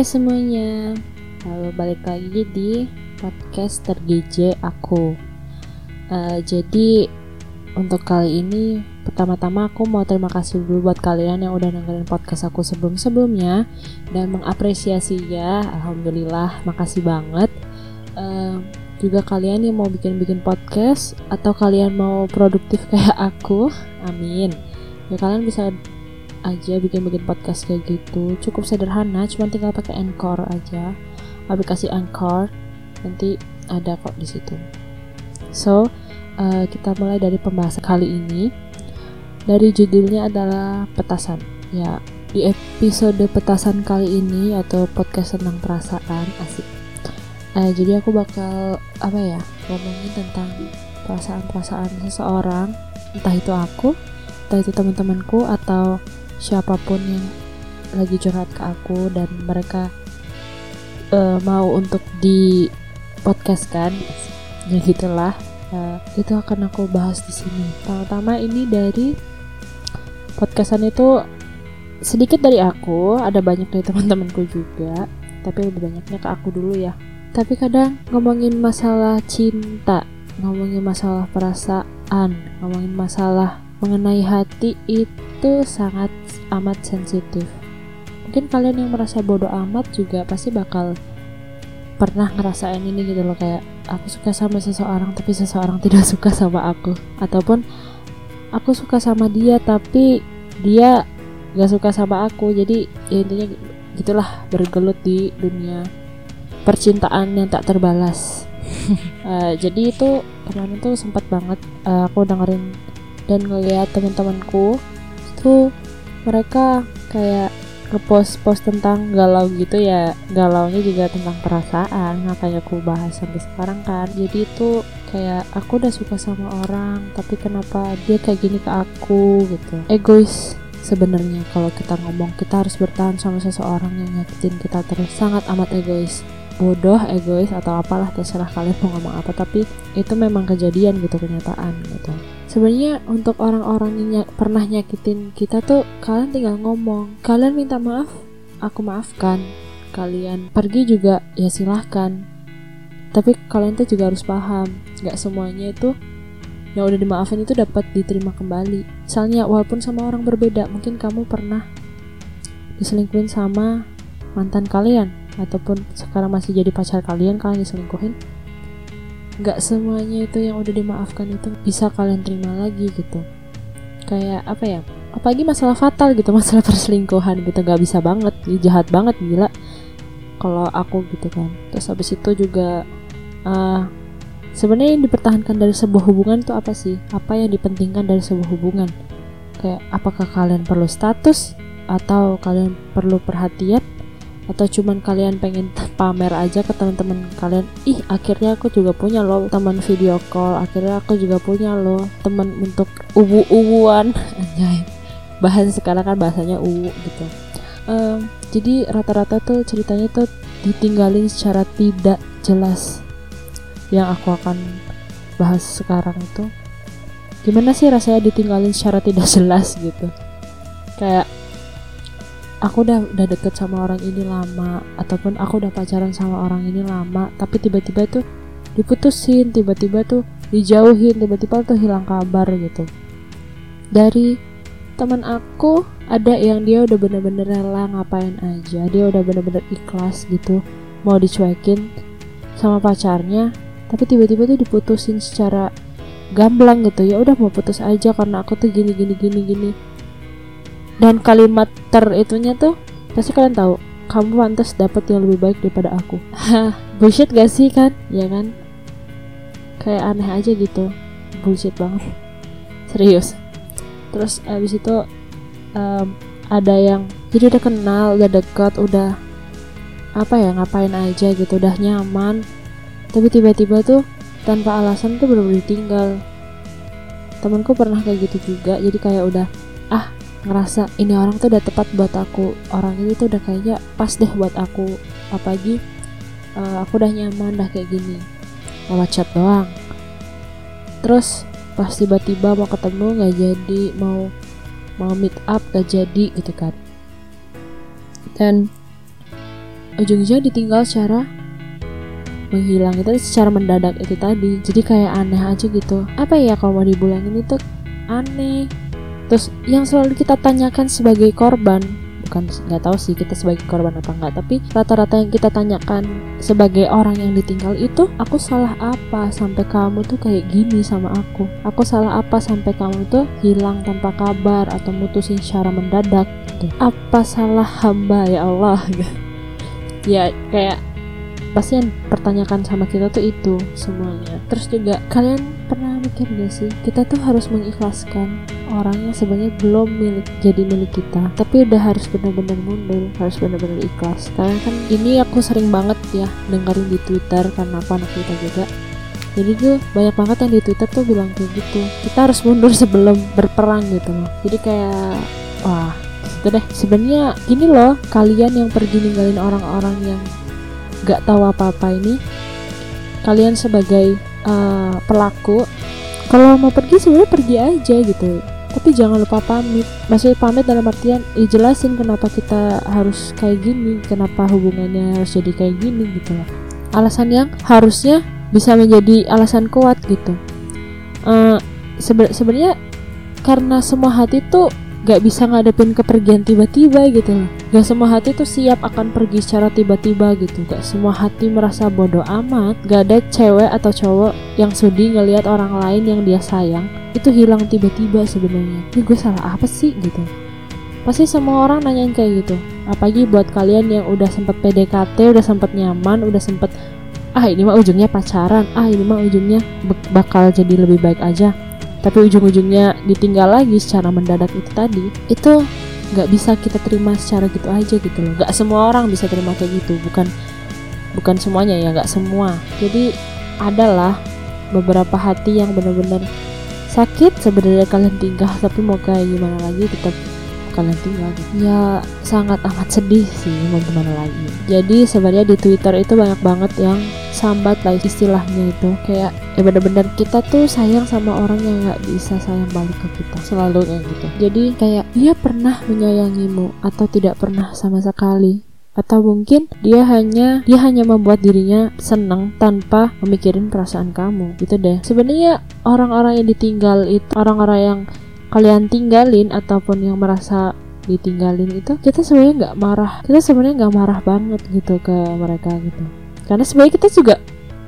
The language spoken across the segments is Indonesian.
Hai semuanya, Halo, balik lagi di podcast tergj aku. Uh, jadi untuk kali ini pertama-tama aku mau terima kasih dulu buat kalian yang udah dengerin podcast aku sebelum-sebelumnya dan mengapresiasinya. Alhamdulillah, makasih banget. Uh, juga kalian yang mau bikin-bikin podcast atau kalian mau produktif kayak aku, amin. Ya kalian bisa aja bikin-bikin podcast kayak gitu. Cukup sederhana, cuma tinggal pakai Anchor aja aplikasi Anchor nanti ada kok di situ. So, uh, kita mulai dari pembahasan kali ini. Dari judulnya adalah petasan. Ya, di episode petasan kali ini atau podcast tentang perasaan asik. Uh, jadi aku bakal apa ya ngomongin tentang perasaan-perasaan seseorang, entah itu aku, entah itu teman-temanku atau siapa pun yang lagi curhat ke aku dan mereka uh, mau untuk di podcast kan ya gitulah. Uh, itu akan aku bahas di sini. Pertama ini dari podcastan itu sedikit dari aku ada banyak dari teman-temanku juga tapi lebih banyaknya ke aku dulu ya. Tapi kadang ngomongin masalah cinta ngomongin masalah perasaan ngomongin masalah mengenai hati itu sangat amat sensitif. Mungkin kalian yang merasa bodoh amat juga pasti bakal pernah ngerasain ini gitu loh kayak aku suka sama seseorang tapi seseorang tidak suka sama aku. Ataupun aku suka sama dia tapi dia gak suka sama aku. Jadi ya intinya gitulah bergelut di dunia percintaan yang tak terbalas. Uh, jadi itu kemarin tuh sempat banget uh, aku dengerin dan ngeliat teman-temanku itu mereka kayak ngepost-post tentang galau gitu ya galaunya juga tentang perasaan makanya aku bahas sampai sekarang kan. Jadi itu kayak aku udah suka sama orang tapi kenapa dia kayak gini ke aku gitu. Egois sebenarnya kalau kita ngomong kita harus bertahan sama seseorang yang nyakitin kita terus. Sangat amat egois. Bodoh, egois atau apalah terserah kalian mau ngomong apa tapi itu memang kejadian gitu kenyataan gitu sebenarnya untuk orang-orang yang pernah nyakitin kita tuh kalian tinggal ngomong kalian minta maaf aku maafkan. Kalian pergi juga ya silahkan. Tapi kalian tuh juga harus paham nggak semuanya itu yang udah dimaafin itu dapat diterima kembali. Misalnya walaupun sama orang berbeda mungkin kamu pernah diselingkuhin sama mantan kalian ataupun sekarang masih jadi pacar kalian kalian diselingkuhin nggak semuanya itu yang udah dimaafkan itu bisa kalian terima lagi gitu. Kayak apa ya? Apalagi masalah fatal gitu masalah perselingkuhan gitu nggak bisa banget jahat banget gila. Kalau aku gitu kan. Terus habis itu juga uh, sebenarnya yang dipertahankan dari sebuah hubungan itu apa sih? Apa yang dipentingkan dari sebuah hubungan? Kayak apakah kalian perlu status atau kalian perlu perhatian atau cuman kalian pengen pamer aja ke teman-teman kalian ih akhirnya aku juga punya loh teman video call akhirnya aku juga punya loh teman untuk ubu-ubuan anjay bahan sekarang kan bahasanya ubu gitu. Um, jadi rata-rata tuh ceritanya tuh ditinggalin secara tidak jelas. Yang aku akan bahas sekarang itu gimana sih rasanya ditinggalin secara tidak jelas gitu? Kayak aku udah udah deket sama orang ini lama ataupun aku udah pacaran sama orang ini lama tapi tiba-tiba tuh diputusin tiba-tiba tuh dijauhin tiba-tiba tuh hilang kabar gitu. Dari teman aku ada yang dia udah bener-bener rela ngapain aja dia udah bener-bener ikhlas gitu mau dicuekin sama pacarnya tapi tiba-tiba tuh diputusin secara gamblang gitu ya udah mau putus aja karena aku tuh gini gini gini gini dan kalimat ter itunya tuh pasti kalian tahu kamu pantas dapat yang lebih baik daripada aku. Bullshit gak sih kan? Ya kan? Kayak aneh aja gitu. Bullshit banget. Serius. Terus abis itu um, ada yang jadi udah kenal udah dekat udah apa ya ngapain aja gitu udah nyaman. Tapi tiba-tiba tuh tanpa alasan tuh bener-bener tinggal temanku pernah kayak gitu juga jadi kayak udah ah ngerasa ini orang tuh udah tepat buat aku. Orang ini tuh udah kayaknya pas deh buat aku. Apalagi uh, aku udah nyaman dah kayak gini. Lewat chat doang. Terus pas tiba-tiba mau ketemu nggak jadi mau mau meet up gak jadi gitu kan. Dan ujung-ujungnya ditinggal secara menghilang. Itu secara mendadak itu tadi. Jadi kayak aneh aja gitu. Apa ya kalau mau dibulangin itu? Aneh terus yang selalu kita tanyakan sebagai korban bukan nggak tahu sih kita sebagai korban apa enggak tapi rata-rata yang kita tanyakan sebagai orang yang ditinggal itu aku salah apa sampai kamu tuh kayak gini sama aku? Aku salah apa sampai kamu tuh hilang tanpa kabar atau mutusin secara mendadak? Gitu. Apa salah hamba ya Allah? Ya kayak pasti yang pertanyakan sama kita tuh itu semuanya. Terus juga kalian pernah mikir gak sih? Kita tuh harus mengikhlaskan orang yang sebenarnya belum milik jadi milik kita. Tapi udah harus benar-benar mundur harus benar-benar ikhlas. Karena kan ini aku sering banget ya dengerin di twitter karena aku anak kita juga. Jadi tuh banyak banget yang di twitter tuh bilang kayak gitu. Kita harus mundur sebelum berperang gitu loh. Jadi kayak wah gitu deh. Sebenarnya gini loh kalian yang pergi ninggalin orang-orang yang gak tahu apa-apa ini kalian sebagai uh, pelaku kalau mau pergi sebenarnya pergi aja gitu. Tapi jangan lupa pamit. Maksudnya pamit dalam artian ya kenapa kita harus kayak gini kenapa hubungannya harus jadi kayak gini gitu loh alasan yang harusnya bisa menjadi alasan kuat gitu. Uh, sebenarnya karena semua hati tuh gak bisa ngadepin kepergian tiba-tiba gitu loh. Gak semua hati tuh siap akan pergi secara tiba-tiba gitu. Gak semua hati merasa bodoh amat. Gak ada cewek atau cowok yang sudi ngelihat orang lain yang dia sayang. Itu hilang tiba-tiba sebenarnya. Ini gue salah apa sih gitu. Pasti semua orang nanyain kayak gitu. Apalagi buat kalian yang udah sempet PDKT, udah sempet nyaman, udah sempet Ah ini mah ujungnya pacaran, ah ini mah ujungnya bakal jadi lebih baik aja tapi ujung-ujungnya ditinggal lagi secara mendadak itu tadi. Itu nggak bisa kita terima secara gitu aja gitu loh. Nggak semua orang bisa terima kayak gitu. Bukan bukan semuanya ya nggak semua. Jadi adalah beberapa hati yang benar-benar sakit sebenarnya kalian tinggal tapi mau kayak gimana lagi tetap kalian tinggal gitu. ya sangat amat sedih sih mau gimana lagi. Jadi sebenarnya di Twitter itu banyak banget yang sambat lah istilahnya itu. Kayak ya bener-bener kita tuh sayang sama orang yang nggak bisa sayang balik ke kita. Selalu kayak gitu. Jadi kayak dia pernah menyayangimu atau tidak pernah sama sekali? Atau mungkin dia hanya dia hanya membuat dirinya senang tanpa memikirin perasaan kamu. Gitu deh. Sebenarnya orang-orang yang ditinggal itu orang-orang yang kalian tinggalin ataupun yang merasa ditinggalin itu kita sebenarnya nggak marah. Kita sebenarnya nggak marah banget gitu ke mereka gitu. Karena sebenarnya kita juga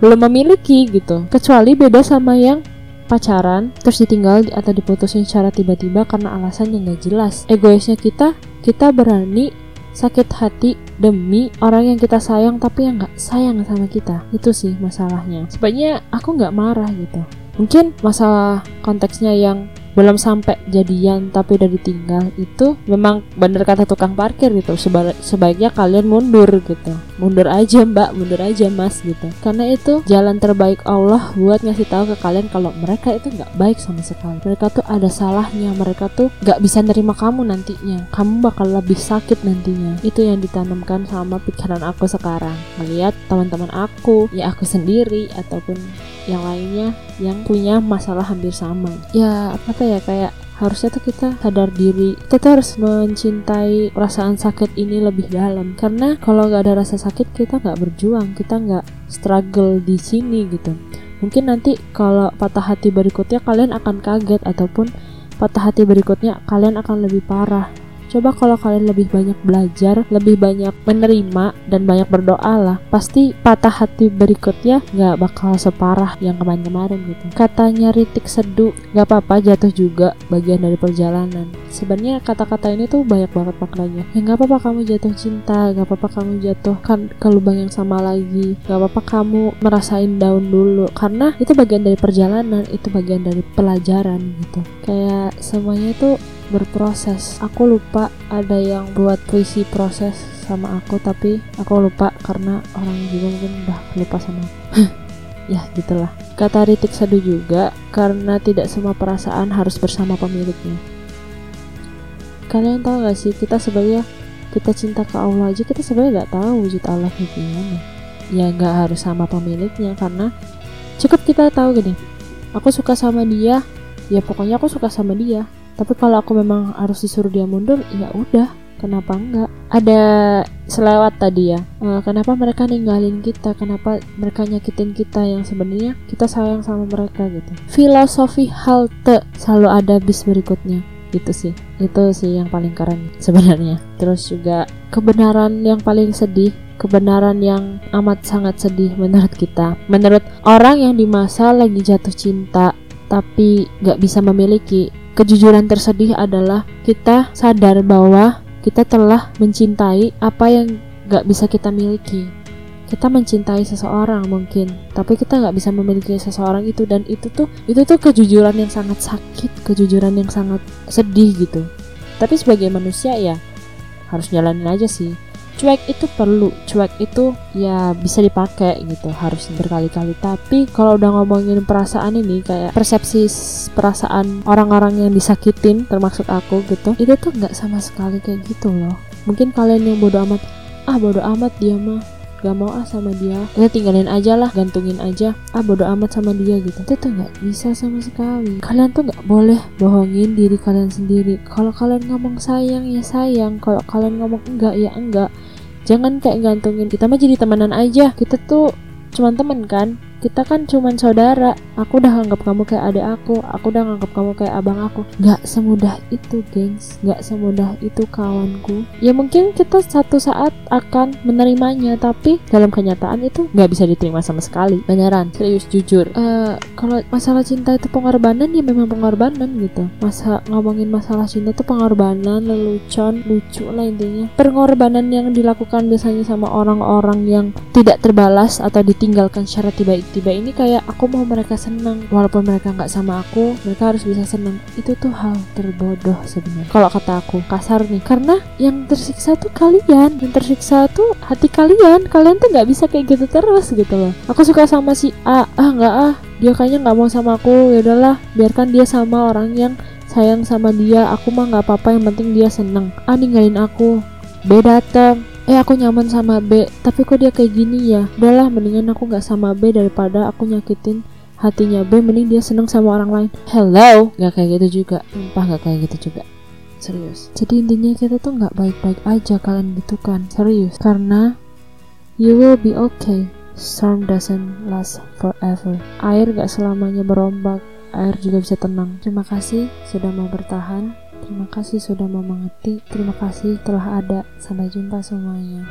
belum memiliki gitu. Kecuali beda sama yang pacaran terus ditinggal atau diputusin secara tiba-tiba karena alasan yang gak jelas. Egoisnya kita kita berani sakit hati demi orang yang kita sayang tapi yang gak sayang sama kita. Itu sih masalahnya. Sebenarnya aku nggak marah gitu. Mungkin masalah konteksnya yang belum sampai jadian tapi udah ditinggal. Itu memang bener kata tukang parkir gitu. Seba sebaiknya kalian mundur gitu. Mundur aja mbak. Mundur aja mas gitu. Karena itu jalan terbaik Allah buat ngasih tahu ke kalian kalau mereka itu nggak baik sama sekali. Mereka tuh ada salahnya. Mereka tuh nggak bisa nerima kamu nantinya. Kamu bakal lebih sakit nantinya. Itu yang ditanamkan sama pikiran aku sekarang. Melihat teman-teman aku ya aku sendiri ataupun yang lainnya yang punya masalah hampir sama. Ya apa ya kayak harusnya tuh kita sadar diri. Kita tuh harus mencintai perasaan sakit ini lebih dalam. Karena kalau nggak ada rasa sakit kita nggak berjuang. Kita nggak struggle di sini gitu. Mungkin nanti kalau patah hati berikutnya kalian akan kaget ataupun patah hati berikutnya kalian akan lebih parah Coba kalau kalian lebih banyak belajar, lebih banyak menerima dan banyak berdoa lah, pasti patah hati berikutnya nggak bakal separah yang kemarin-kemarin gitu. Katanya Ritik Seduh, nggak apa-apa jatuh juga bagian dari perjalanan. Sebenarnya kata-kata ini tuh banyak banget maknanya. Ya nggak apa-apa kamu jatuh cinta, nggak apa-apa kamu jatuh kan ke lubang yang sama lagi, nggak apa-apa kamu merasain daun dulu, karena itu bagian dari perjalanan, itu bagian dari pelajaran gitu. Kayak semuanya tuh berproses. Aku lupa ada yang buat puisi proses sama aku tapi aku lupa karena orang juga mungkin udah lupa sama ya gitulah. Kata Ritik Sadu juga karena tidak semua perasaan harus bersama pemiliknya. Kalian tahu gak sih kita sebagai kita cinta ke Allah aja kita sebenarnya nggak tahu wujud Allah gimana. Ya nggak harus sama pemiliknya karena cukup kita tahu gini aku suka sama dia ya pokoknya aku suka sama dia tapi kalau aku memang harus disuruh dia mundur ya udah. Kenapa enggak? Ada selewat tadi ya. Uh, kenapa mereka ninggalin kita? Kenapa mereka nyakitin kita yang sebenarnya? Kita sayang sama mereka gitu. Filosofi halte selalu ada bis berikutnya. Gitu sih. Itu sih yang paling keren sebenarnya. Terus juga kebenaran yang paling sedih. Kebenaran yang amat sangat sedih menurut kita. Menurut orang yang di masa lagi jatuh cinta tapi gak bisa memiliki kejujuran tersedih adalah kita sadar bahwa kita telah mencintai apa yang gak bisa kita miliki. Kita mencintai seseorang mungkin, tapi kita gak bisa memiliki seseorang itu dan itu tuh itu tuh kejujuran yang sangat sakit, kejujuran yang sangat sedih gitu. Tapi sebagai manusia ya harus jalanin aja sih cuek itu perlu cuek itu ya bisa dipakai gitu harus berkali-kali. Tapi kalau udah ngomongin perasaan ini kayak persepsi perasaan orang-orang yang disakitin termasuk aku gitu itu tuh nggak sama sekali kayak gitu loh. Mungkin kalian yang bodoh amat ah bodoh amat dia mah gak mau ah sama dia. Ya tinggalin aja lah gantungin aja. Ah bodoh amat sama dia gitu. Itu tuh nggak bisa sama sekali. Kalian tuh nggak boleh bohongin diri kalian sendiri. Kalau kalian ngomong sayang ya sayang. Kalau kalian ngomong enggak ya enggak. Jangan kayak gantungin. Kita mah jadi temenan aja. Kita tuh cuman temen kan kita kan cuman saudara. Aku udah anggap kamu kayak adik aku. Aku udah anggap kamu kayak abang aku. Nggak semudah itu gengs. Nggak semudah itu kawanku. Ya mungkin kita satu saat akan menerimanya tapi dalam kenyataan itu nggak bisa diterima sama sekali. Beneran serius jujur. Uh, kalau masalah cinta itu pengorbanan ya memang pengorbanan gitu. Masa ngomongin masalah cinta itu pengorbanan lelucon lucu lah intinya. Pengorbanan yang dilakukan biasanya sama orang-orang yang tidak terbalas atau ditinggalkan secara tiba tiba ini kayak aku mau mereka senang. Walaupun mereka nggak sama aku mereka harus bisa senang. Itu tuh hal terbodoh sebenarnya. Kalau kata aku kasar nih. Karena yang tersiksa tuh kalian. Yang tersiksa tuh hati kalian. Kalian tuh nggak bisa kayak gitu terus gitu loh. Aku suka sama si A. Ah nggak ah. Dia kayaknya nggak mau sama aku. Ya udahlah biarkan dia sama orang yang sayang sama dia. Aku mah nggak apa-apa yang penting dia seneng ah ninggalin aku. B datang eh aku nyaman sama B tapi kok dia kayak gini ya? Udahlah mendingan aku nggak sama B daripada aku nyakitin hatinya B. Mending dia seneng sama orang lain. Hello? Nggak kayak gitu juga. Sumpah nggak kayak gitu juga. Serius. Jadi intinya kita tuh nggak baik-baik aja kalian gitu kan? Serius. Karena you will be okay. Storm doesn't last forever. Air gak selamanya berombak. Air juga bisa tenang. Terima kasih sudah mau bertahan Terima kasih sudah mau mengerti. Terima kasih telah ada. Sampai jumpa semuanya.